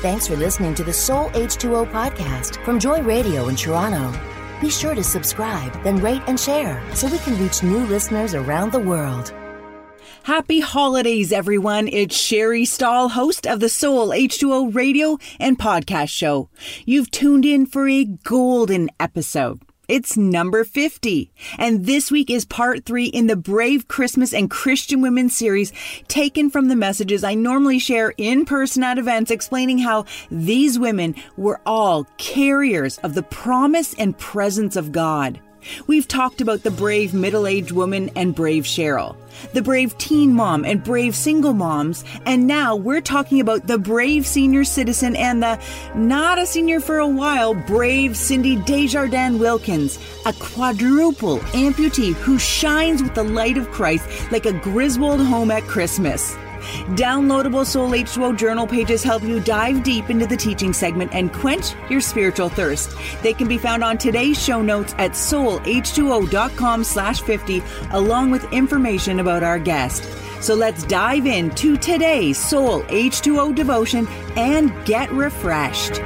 Thanks for listening to the Soul H2O podcast from Joy Radio in Toronto. Be sure to subscribe, then rate and share so we can reach new listeners around the world. Happy holidays, everyone. It's Sherry Stahl, host of the Soul H2O radio and podcast show. You've tuned in for a golden episode. It's number 50. And this week is part three in the Brave Christmas and Christian Women series, taken from the messages I normally share in person at events, explaining how these women were all carriers of the promise and presence of God. We've talked about the brave middle aged woman and brave Cheryl, the brave teen mom and brave single moms, and now we're talking about the brave senior citizen and the not a senior for a while brave Cindy Desjardins Wilkins, a quadruple amputee who shines with the light of Christ like a Griswold home at Christmas. Downloadable Soul H2O journal pages help you dive deep into the teaching segment and quench your spiritual thirst. They can be found on today's show notes at soulh2o.com slash 50 along with information about our guest. So let's dive into today's Soul H2O devotion and get refreshed.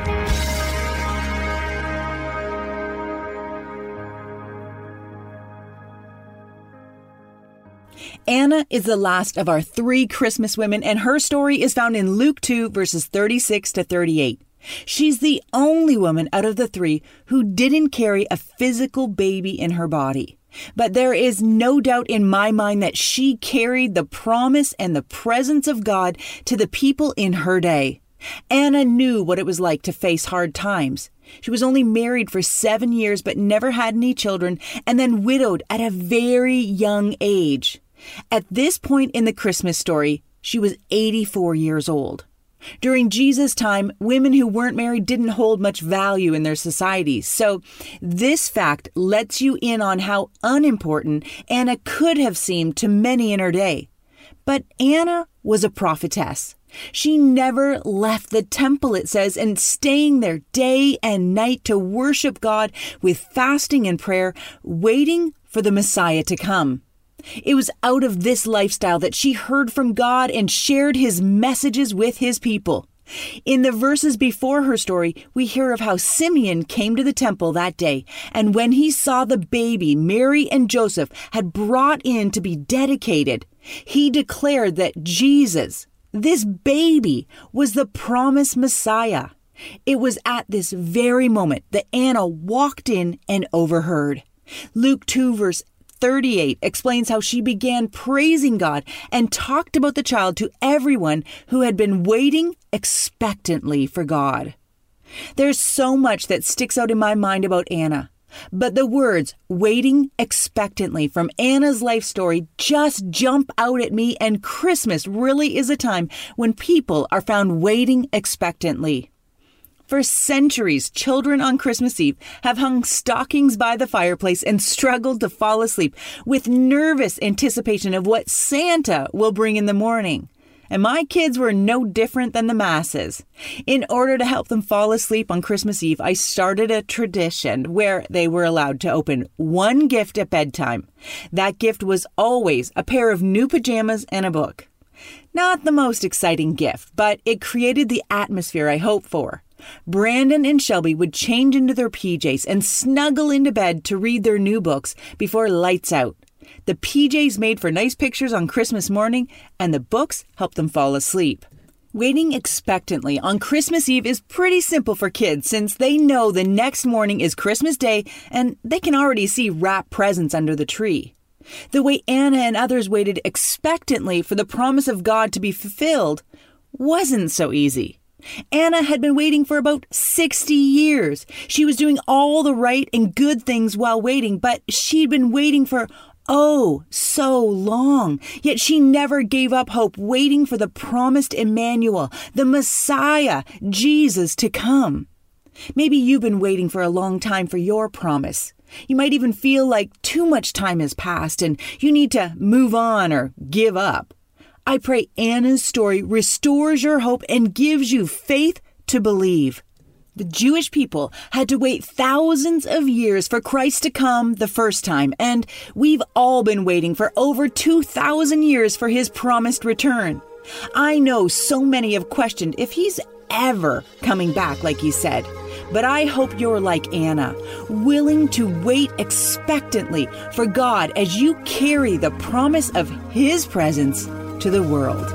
Anna is the last of our three Christmas women, and her story is found in Luke 2, verses 36 to 38. She's the only woman out of the three who didn't carry a physical baby in her body. But there is no doubt in my mind that she carried the promise and the presence of God to the people in her day. Anna knew what it was like to face hard times. She was only married for seven years but never had any children, and then widowed at a very young age. At this point in the Christmas story, she was 84 years old. During Jesus' time, women who weren't married didn't hold much value in their society. So, this fact lets you in on how unimportant Anna could have seemed to many in her day. But Anna was a prophetess. She never left the temple, it says, and staying there day and night to worship God with fasting and prayer, waiting for the Messiah to come. It was out of this lifestyle that she heard from God and shared his messages with his people. In the verses before her story, we hear of how Simeon came to the temple that day, and when he saw the baby Mary and Joseph had brought in to be dedicated, he declared that Jesus, this baby, was the promised Messiah. It was at this very moment that Anna walked in and overheard. Luke 2, verse 38 explains how she began praising God and talked about the child to everyone who had been waiting expectantly for God. There's so much that sticks out in my mind about Anna. But the words waiting expectantly from Anna's life story just jump out at me, and Christmas really is a time when people are found waiting expectantly. For centuries, children on Christmas Eve have hung stockings by the fireplace and struggled to fall asleep with nervous anticipation of what Santa will bring in the morning. And my kids were no different than the masses. In order to help them fall asleep on Christmas Eve, I started a tradition where they were allowed to open one gift at bedtime. That gift was always a pair of new pajamas and a book. Not the most exciting gift, but it created the atmosphere I hoped for. Brandon and Shelby would change into their PJs and snuggle into bed to read their new books before lights out. The PJs made for nice pictures on Christmas morning, and the books helped them fall asleep. Waiting expectantly on Christmas Eve is pretty simple for kids since they know the next morning is Christmas Day and they can already see wrapped presents under the tree. The way Anna and others waited expectantly for the promise of God to be fulfilled wasn't so easy. Anna had been waiting for about 60 years. She was doing all the right and good things while waiting, but she'd been waiting for oh so long. Yet she never gave up hope, waiting for the promised Emmanuel, the Messiah, Jesus, to come. Maybe you've been waiting for a long time for your promise. You might even feel like too much time has passed and you need to move on or give up. I pray Anna's story restores your hope and gives you faith to believe. The Jewish people had to wait thousands of years for Christ to come the first time, and we've all been waiting for over 2,000 years for his promised return. I know so many have questioned if he's ever coming back, like you said. But I hope you're like Anna, willing to wait expectantly for God as you carry the promise of His presence to the world.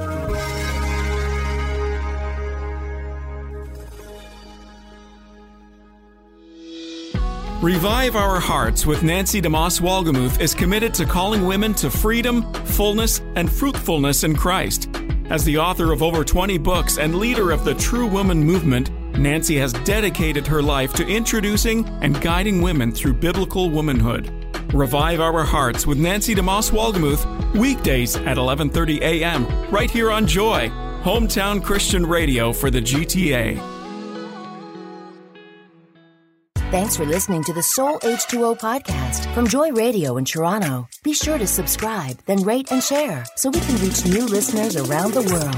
Revive Our Hearts with Nancy DeMoss Wolgemuth is committed to calling women to freedom, fullness, and fruitfulness in Christ. As the author of over 20 books and leader of the True Woman movement, Nancy has dedicated her life to introducing and guiding women through biblical womanhood. Revive Our Hearts with Nancy DeMoss Wolgemuth, weekdays at 11:30 a.m. right here on Joy, hometown Christian radio for the GTA. Thanks for listening to the Soul H2O podcast from Joy Radio in Toronto. Be sure to subscribe, then rate and share so we can reach new listeners around the world.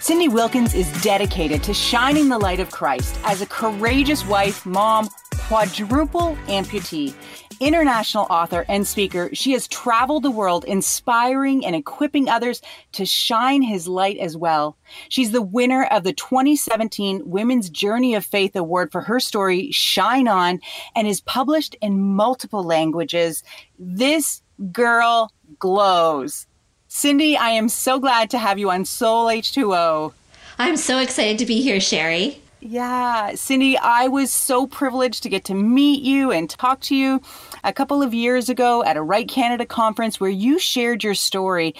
Cindy Wilkins is dedicated to shining the light of Christ as a courageous wife, mom, quadruple amputee international author and speaker, she has traveled the world inspiring and equipping others to shine his light as well. She's the winner of the 2017 Women's Journey of Faith Award for her story, Shine On, and is published in multiple languages. This girl glows. Cindy, I am so glad to have you on Soul H2O. I'm so excited to be here, Sherry. Yeah, Cindy, I was so privileged to get to meet you and talk to you a couple of years ago at a Write Canada conference where you shared your story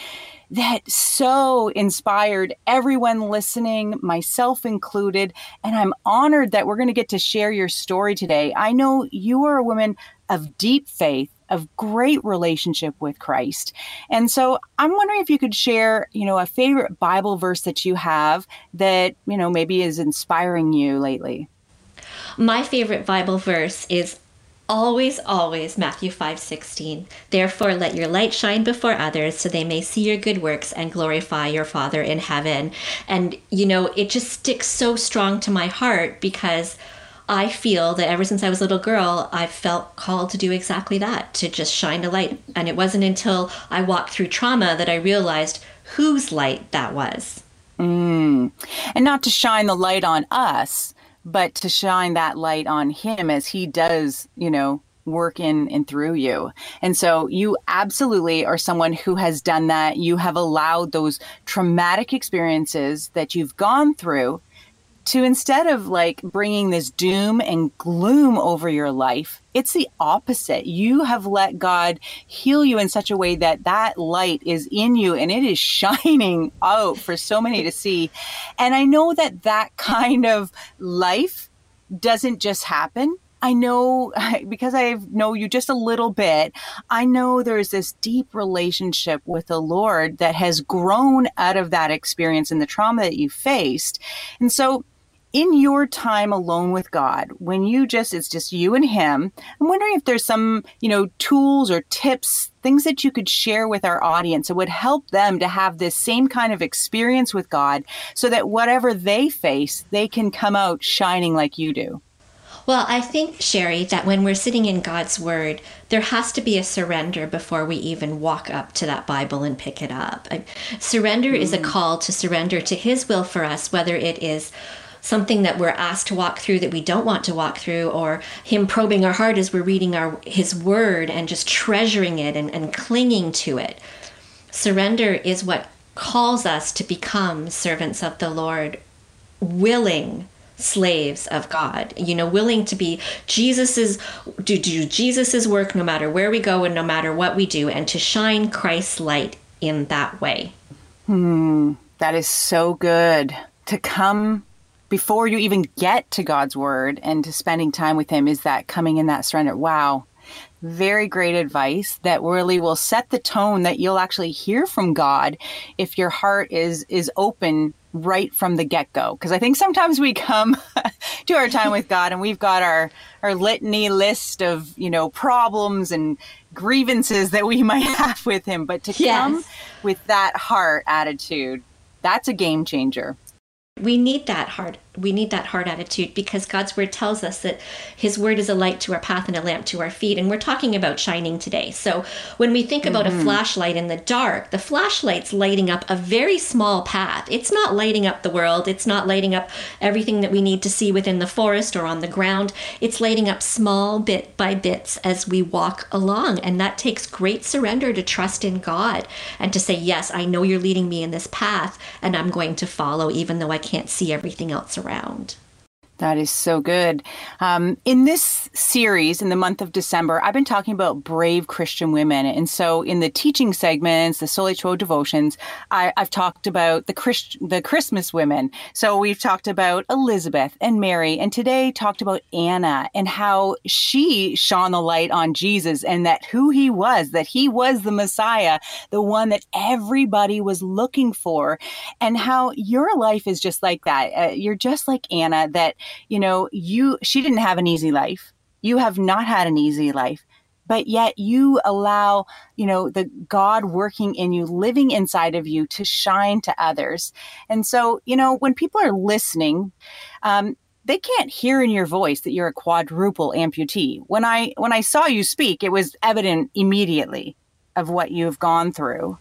that so inspired everyone listening, myself included. And I'm honored that we're going to get to share your story today. I know you are a woman of deep faith of great relationship with Christ. And so I'm wondering if you could share, you know, a favorite Bible verse that you have that, you know, maybe is inspiring you lately. My favorite Bible verse is always always Matthew 5:16 Therefore let your light shine before others so they may see your good works and glorify your father in heaven and you know it just sticks so strong to my heart because I feel that ever since I was a little girl, I've felt called to do exactly that, to just shine a light. And it wasn't until I walked through trauma that I realized whose light that was. Mm. And not to shine the light on us, but to shine that light on him as he does, you know, work in and through you. And so you absolutely are someone who has done that. You have allowed those traumatic experiences that you've gone through to instead of like bringing this doom and gloom over your life, it's the opposite. You have let God heal you in such a way that that light is in you and it is shining out for so many to see. And I know that that kind of life doesn't just happen. I know because I know you just a little bit, I know there's this deep relationship with the Lord that has grown out of that experience and the trauma that you faced. And so in your time alone with God, when you just, it's just you and Him, I'm wondering if there's some, you know, tools or tips, things that you could share with our audience that would help them to have this same kind of experience with God so that whatever they face, they can come out shining like you do. Well, I think, Sherry, that when we're sitting in God's Word, there has to be a surrender before we even walk up to that Bible and pick it up. Surrender mm. is a mm. call to surrender to His will for us, whether it is something that we're asked to walk through that we don't want to walk through or him probing our heart as we're reading our his word and just treasuring it and, and clinging to it surrender is what calls us to become servants of the lord willing slaves of God. You know, willing to be Jesus's to do Jesus's work no matter where we go and no matter what we do and to shine Christ's light in that way. Hmm, that is so good. To come before you even get to God's word and to spending time with Him is that coming in that surrender. Wow. Very great advice that really will set the tone that you'll actually hear from God if your heart is is open right from the get-go because i think sometimes we come to our time with god and we've got our our litany list of you know problems and grievances that we might have with him but to yes. come with that heart attitude that's a game changer we need that heart we need that heart attitude because God's word tells us that his word is a light to our path and a lamp to our feet and we're talking about shining today. So when we think about mm-hmm. a flashlight in the dark, the flashlight's lighting up a very small path. It's not lighting up the world. It's not lighting up everything that we need to see within the forest or on the ground. It's lighting up small bit by bits as we walk along and that takes great surrender to trust in God and to say, "Yes, I know you're leading me in this path and I'm going to follow even though I can't see everything else around around. That is so good. Um, in this series, in the month of December, I've been talking about brave Christian women. And so in the teaching segments, the Soul H2O devotions, I, have talked about the, Christ, the Christmas women. So we've talked about Elizabeth and Mary, and today talked about Anna and how she shone the light on Jesus and that who he was, that he was the Messiah, the one that everybody was looking for, and how your life is just like that. Uh, you're just like Anna, that you know, you, she didn't have an easy life. You have not had an easy life but yet you allow you know the god working in you living inside of you to shine to others. And so you know when people are listening um, they can't hear in your voice that you're a quadruple amputee. When i when i saw you speak it was evident immediately of what you've gone through.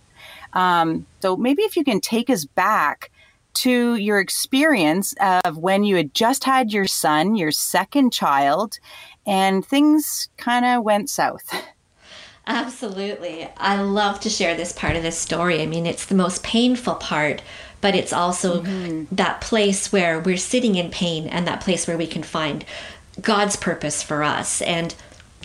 Um, so maybe if you can take us back to your experience of when you had just had your son, your second child, and things kind of went south. Absolutely. I love to share this part of this story. I mean, it's the most painful part, but it's also mm-hmm. that place where we're sitting in pain and that place where we can find God's purpose for us. And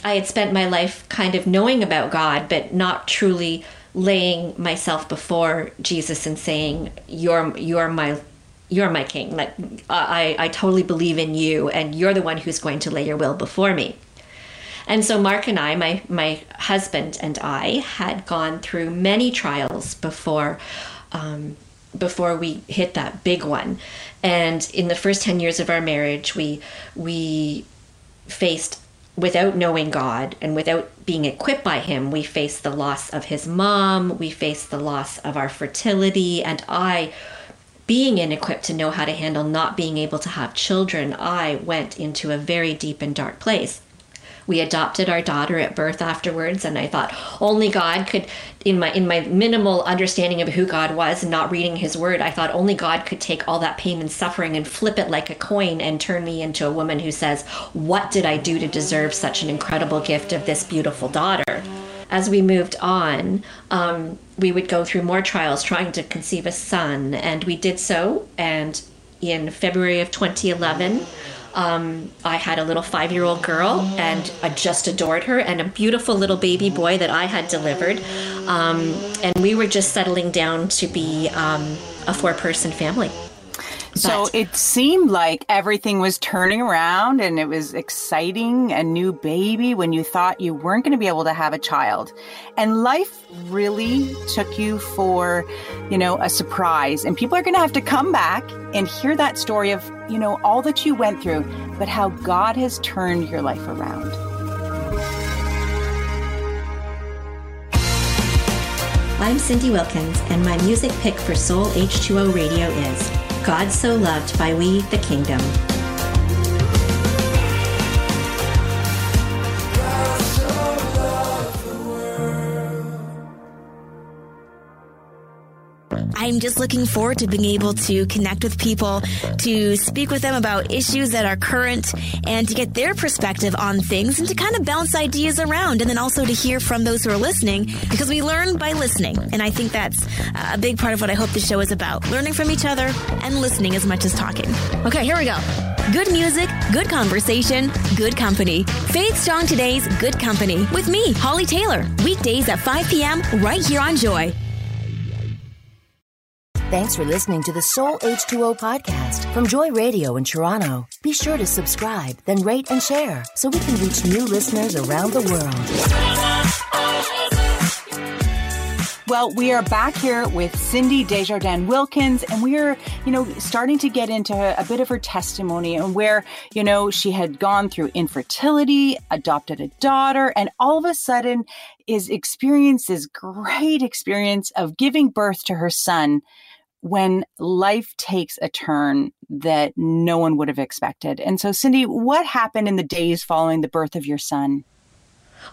I had spent my life kind of knowing about God, but not truly laying myself before Jesus and saying, "You're you're my you're my king. Like I I totally believe in you, and you're the one who's going to lay your will before me." And so Mark and I, my my husband and I, had gone through many trials before. Um, before we hit that big one and in the first 10 years of our marriage we we faced without knowing God and without being equipped by Him, we face the loss of His mom, we face the loss of our fertility, and I, being inequipped to know how to handle not being able to have children, I went into a very deep and dark place we adopted our daughter at birth afterwards and i thought only god could in my in my minimal understanding of who god was and not reading his word i thought only god could take all that pain and suffering and flip it like a coin and turn me into a woman who says what did i do to deserve such an incredible gift of this beautiful daughter as we moved on, um, we would go through more trials trying to conceive a son, and we did so. And in February of 2011, um, I had a little five year old girl and I just adored her, and a beautiful little baby boy that I had delivered. Um, and we were just settling down to be um, a four person family. So but, it seemed like everything was turning around and it was exciting, a new baby when you thought you weren't going to be able to have a child. And life really took you for, you know, a surprise. And people are going to have to come back and hear that story of, you know, all that you went through, but how God has turned your life around. I'm Cindy Wilkins, and my music pick for Soul H2O Radio is God So Loved by We the Kingdom. I'm just looking forward to being able to connect with people, to speak with them about issues that are current, and to get their perspective on things and to kind of bounce ideas around. And then also to hear from those who are listening because we learn by listening. And I think that's a big part of what I hope the show is about learning from each other and listening as much as talking. Okay, here we go. Good music, good conversation, good company. Faith Strong Today's Good Company with me, Holly Taylor. Weekdays at 5 p.m. right here on Joy. Thanks for listening to the Soul H2O podcast from Joy Radio in Toronto. Be sure to subscribe, then rate and share so we can reach new listeners around the world. Well, we are back here with Cindy Desjardins Wilkins, and we are, you know, starting to get into a bit of her testimony and where, you know, she had gone through infertility, adopted a daughter, and all of a sudden is experienced this great experience of giving birth to her son when life takes a turn that no one would have expected. And so, Cindy, what happened in the days following the birth of your son?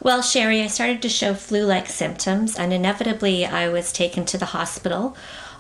Well, Sherry, I started to show flu like symptoms, and inevitably I was taken to the hospital.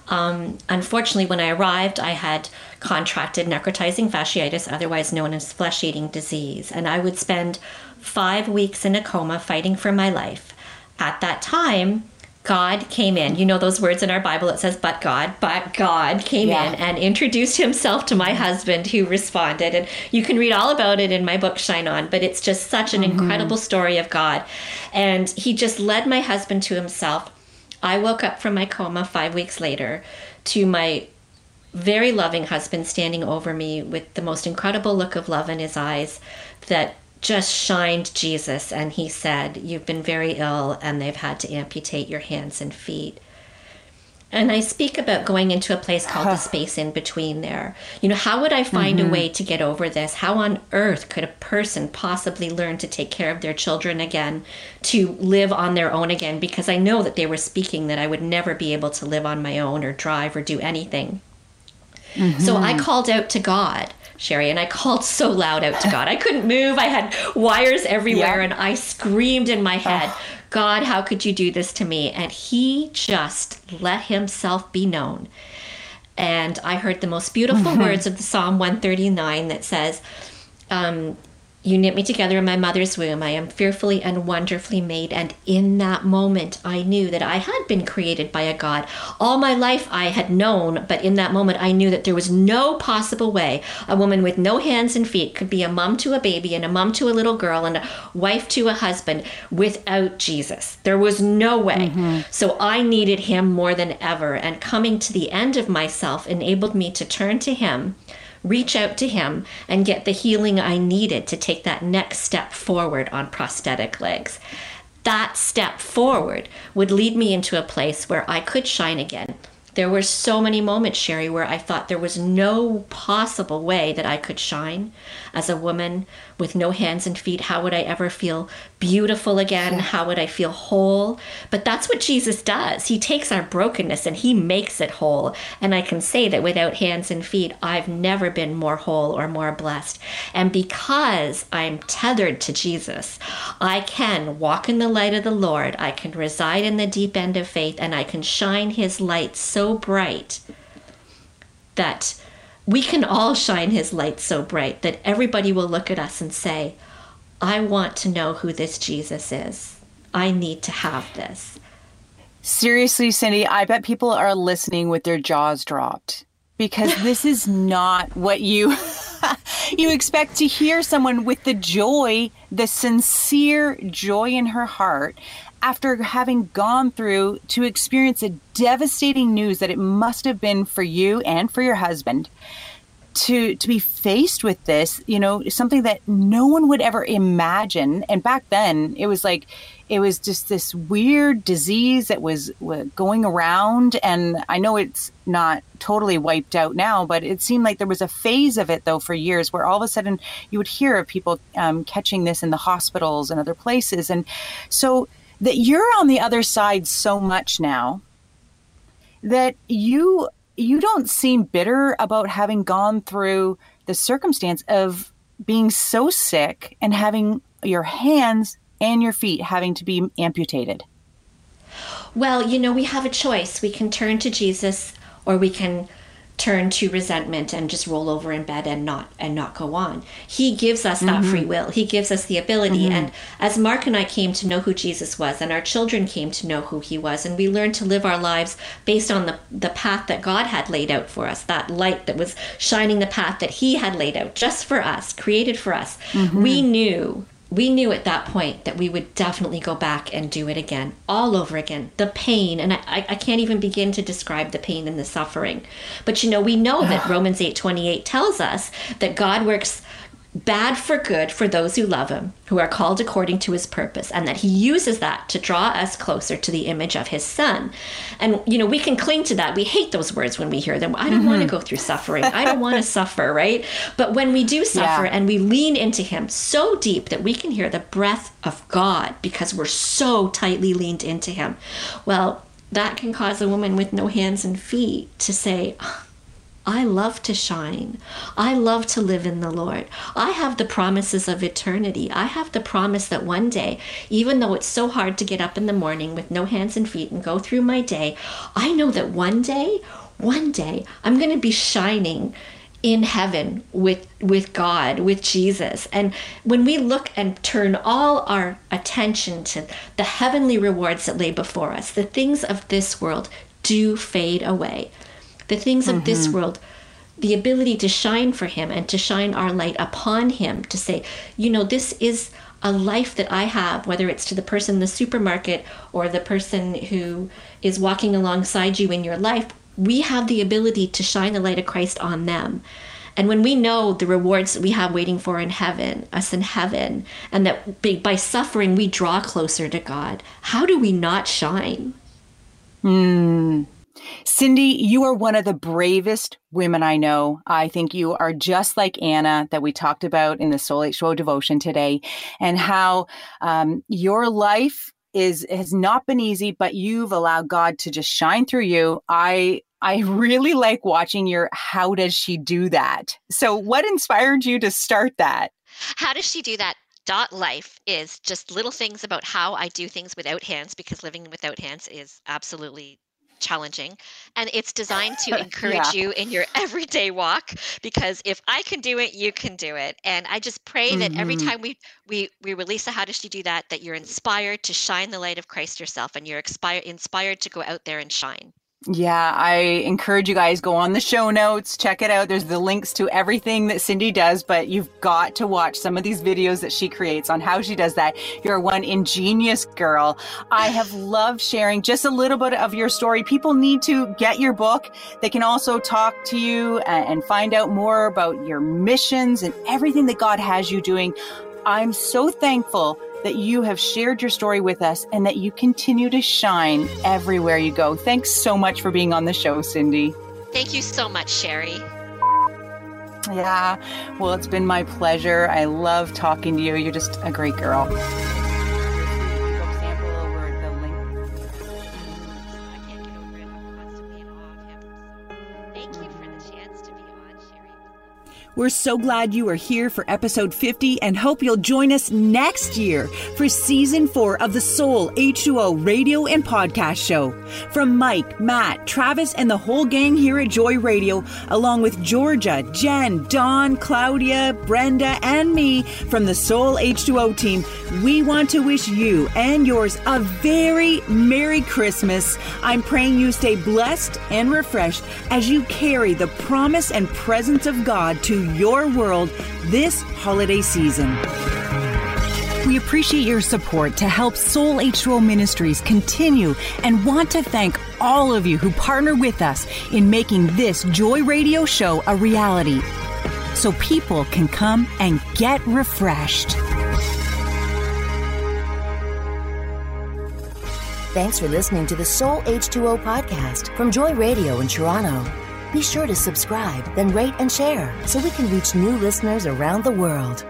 Um, unfortunately, when I arrived, I had contracted necrotizing fasciitis, otherwise known as flesh eating disease, and I would spend five weeks in a coma fighting for my life. At that time, God came in. You know those words in our Bible, it says, but God, but God came yeah. in and introduced himself to my husband who responded. And you can read all about it in my book, Shine On, but it's just such an mm-hmm. incredible story of God. And he just led my husband to himself. I woke up from my coma five weeks later to my very loving husband standing over me with the most incredible look of love in his eyes that just shined Jesus and he said, You've been very ill and they've had to amputate your hands and feet. And I speak about going into a place called the space in between there. You know, how would I find mm-hmm. a way to get over this? How on earth could a person possibly learn to take care of their children again, to live on their own again? Because I know that they were speaking that I would never be able to live on my own or drive or do anything. Mm-hmm. So I called out to God Sherry, and I called so loud out to God. I couldn't move. I had wires everywhere, yeah. and I screamed in my head, oh. God, how could you do this to me? And He just let Himself be known. And I heard the most beautiful words of the Psalm 139 that says, um, you knit me together in my mother's womb. I am fearfully and wonderfully made. And in that moment, I knew that I had been created by a God. All my life, I had known, but in that moment, I knew that there was no possible way a woman with no hands and feet could be a mom to a baby and a mom to a little girl and a wife to a husband without Jesus. There was no way. Mm-hmm. So I needed him more than ever. And coming to the end of myself enabled me to turn to him reach out to him and get the healing I needed to take that next step forward on prosthetic legs. That step forward would lead me into a place where I could shine again. There were so many moments, Sherry, where I thought there was no possible way that I could shine as a woman with no hands and feet. How would I ever feel beautiful again? Yeah. How would I feel whole? But that's what Jesus does. He takes our brokenness and he makes it whole. And I can say that without hands and feet, I've never been more whole or more blessed. And because I'm tethered to Jesus, I can walk in the light of the Lord. I can reside in the deep end of faith and I can shine his light so bright that we can all shine his light so bright that everybody will look at us and say, I want to know who this Jesus is. I need to have this. Seriously, Cindy, I bet people are listening with their jaws dropped because this is not what you you expect to hear someone with the joy, the sincere joy in her heart after having gone through to experience a devastating news that it must have been for you and for your husband. To to be faced with this you know something that no one would ever imagine. And back then it was like it was just this weird disease that was, was going around. And i know it's not totally wiped out now but it seemed like there was a phase of it though for years where all of a sudden you would hear of people um, catching this in the hospitals and other places. And so that you're on the other side so much now that you you don't seem bitter about having gone through the circumstance of being so sick and having your hands and your feet having to be amputated. Well, you know, we have a choice. We can turn to Jesus or we can turn to resentment and just roll over in bed and not and not go on. He gives us that mm-hmm. free will. He gives us the ability. Mm-hmm. And as Mark and I came to know who Jesus was and our children came to know who he was and we learned to live our lives based on the the path that God had laid out for us, that light that was shining the path that he had laid out just for us, created for us. Mm-hmm. We knew we knew at that point that we would definitely go back and do it again, all over again. The pain, and I, I can't even begin to describe the pain and the suffering. But you know, we know that Romans eight twenty eight tells us that God works bad for good for those who love him, who are called according to his purpose, and that he uses that to draw us closer to the image of his son. And, you know, we can cling to that. We hate those words when we hear them. I don't mm-hmm. want to go through suffering. I don't want to suffer, right? But when we do suffer yeah. and we lean into him so deep that we can hear the breath of God because we're so tightly leaned into him, well, that can cause a woman with no hands and feet to say, I love to shine. I love to live in the Lord. I have the promises of eternity. I have the promise that one day, even though it's so hard to get up in the morning with no hands and feet and go through my day, I know that one day, one day, I'm going to be shining in heaven with with God, with Jesus. And when we look and turn all our attention to the heavenly rewards that lay before us, the things of this world do fade away the things of mm-hmm. this world the ability to shine for him and to shine our light upon him to say you know this is a life that i have whether it's to the person in the supermarket or the person who is walking alongside you in your life we have the ability to shine the light of christ on them and when we know the rewards that we have waiting for in heaven, us in heaven, and that by suffering we draw closer to God, how do we not shine? Hmm. Cindy, you are one of the bravest women I know. I think you are just like Anna that we talked about in the Soul H2O devotion today, and how um, your life is has not been easy, but you've allowed God to just shine through you. I I really like watching your how does she do that? So what inspired you to start that? How does she do that? Dot life is just little things about how I do things without hands because living without hands is absolutely challenging and it's designed to encourage yeah. you in your everyday walk because if i can do it you can do it and i just pray mm-hmm. that every mm-hmm. time we we we release a how does she do that that you're inspired to shine the light of christ yourself and you're inspired inspired to go out there and shine yeah, I encourage you guys go on the show notes, check it out. There's the links to everything that Cindy does, but you've got to watch some of these videos that she creates on how she does that. You're one ingenious girl. I have loved sharing just a little bit of your story. People need to get your book. They can also talk to you uh, and find out more about your missions and everything that God has you doing. I'm so thankful that you have shared your story with us and that you continue to shine everywhere you go. Thanks so much for being on the show, Cindy. Thank you so much, Sherry. Yeah, well, it's been my pleasure. I love talking to you. You're just a great girl. We're so glad you are here for episode 50 and hope you'll join us next year for season four of the Soul H2O radio and podcast show. From Mike, Matt, Travis, and the whole gang here at Joy Radio, along with Georgia, Jen, Dawn, Claudia, Brenda, and me from the Soul H2O team, we want to wish you and yours a very Merry Christmas. I'm praying you stay blessed and refreshed as you carry the promise and presence of God to your world this holiday season. We appreciate your support to help Soul H2O Ministries continue and want to thank all of you who partner with us in making this Joy Radio show a reality so people can come and get refreshed. Thanks for listening to the Soul H2O podcast from Joy Radio in Toronto. Be sure to subscribe, then rate and share so we can reach new listeners around the world.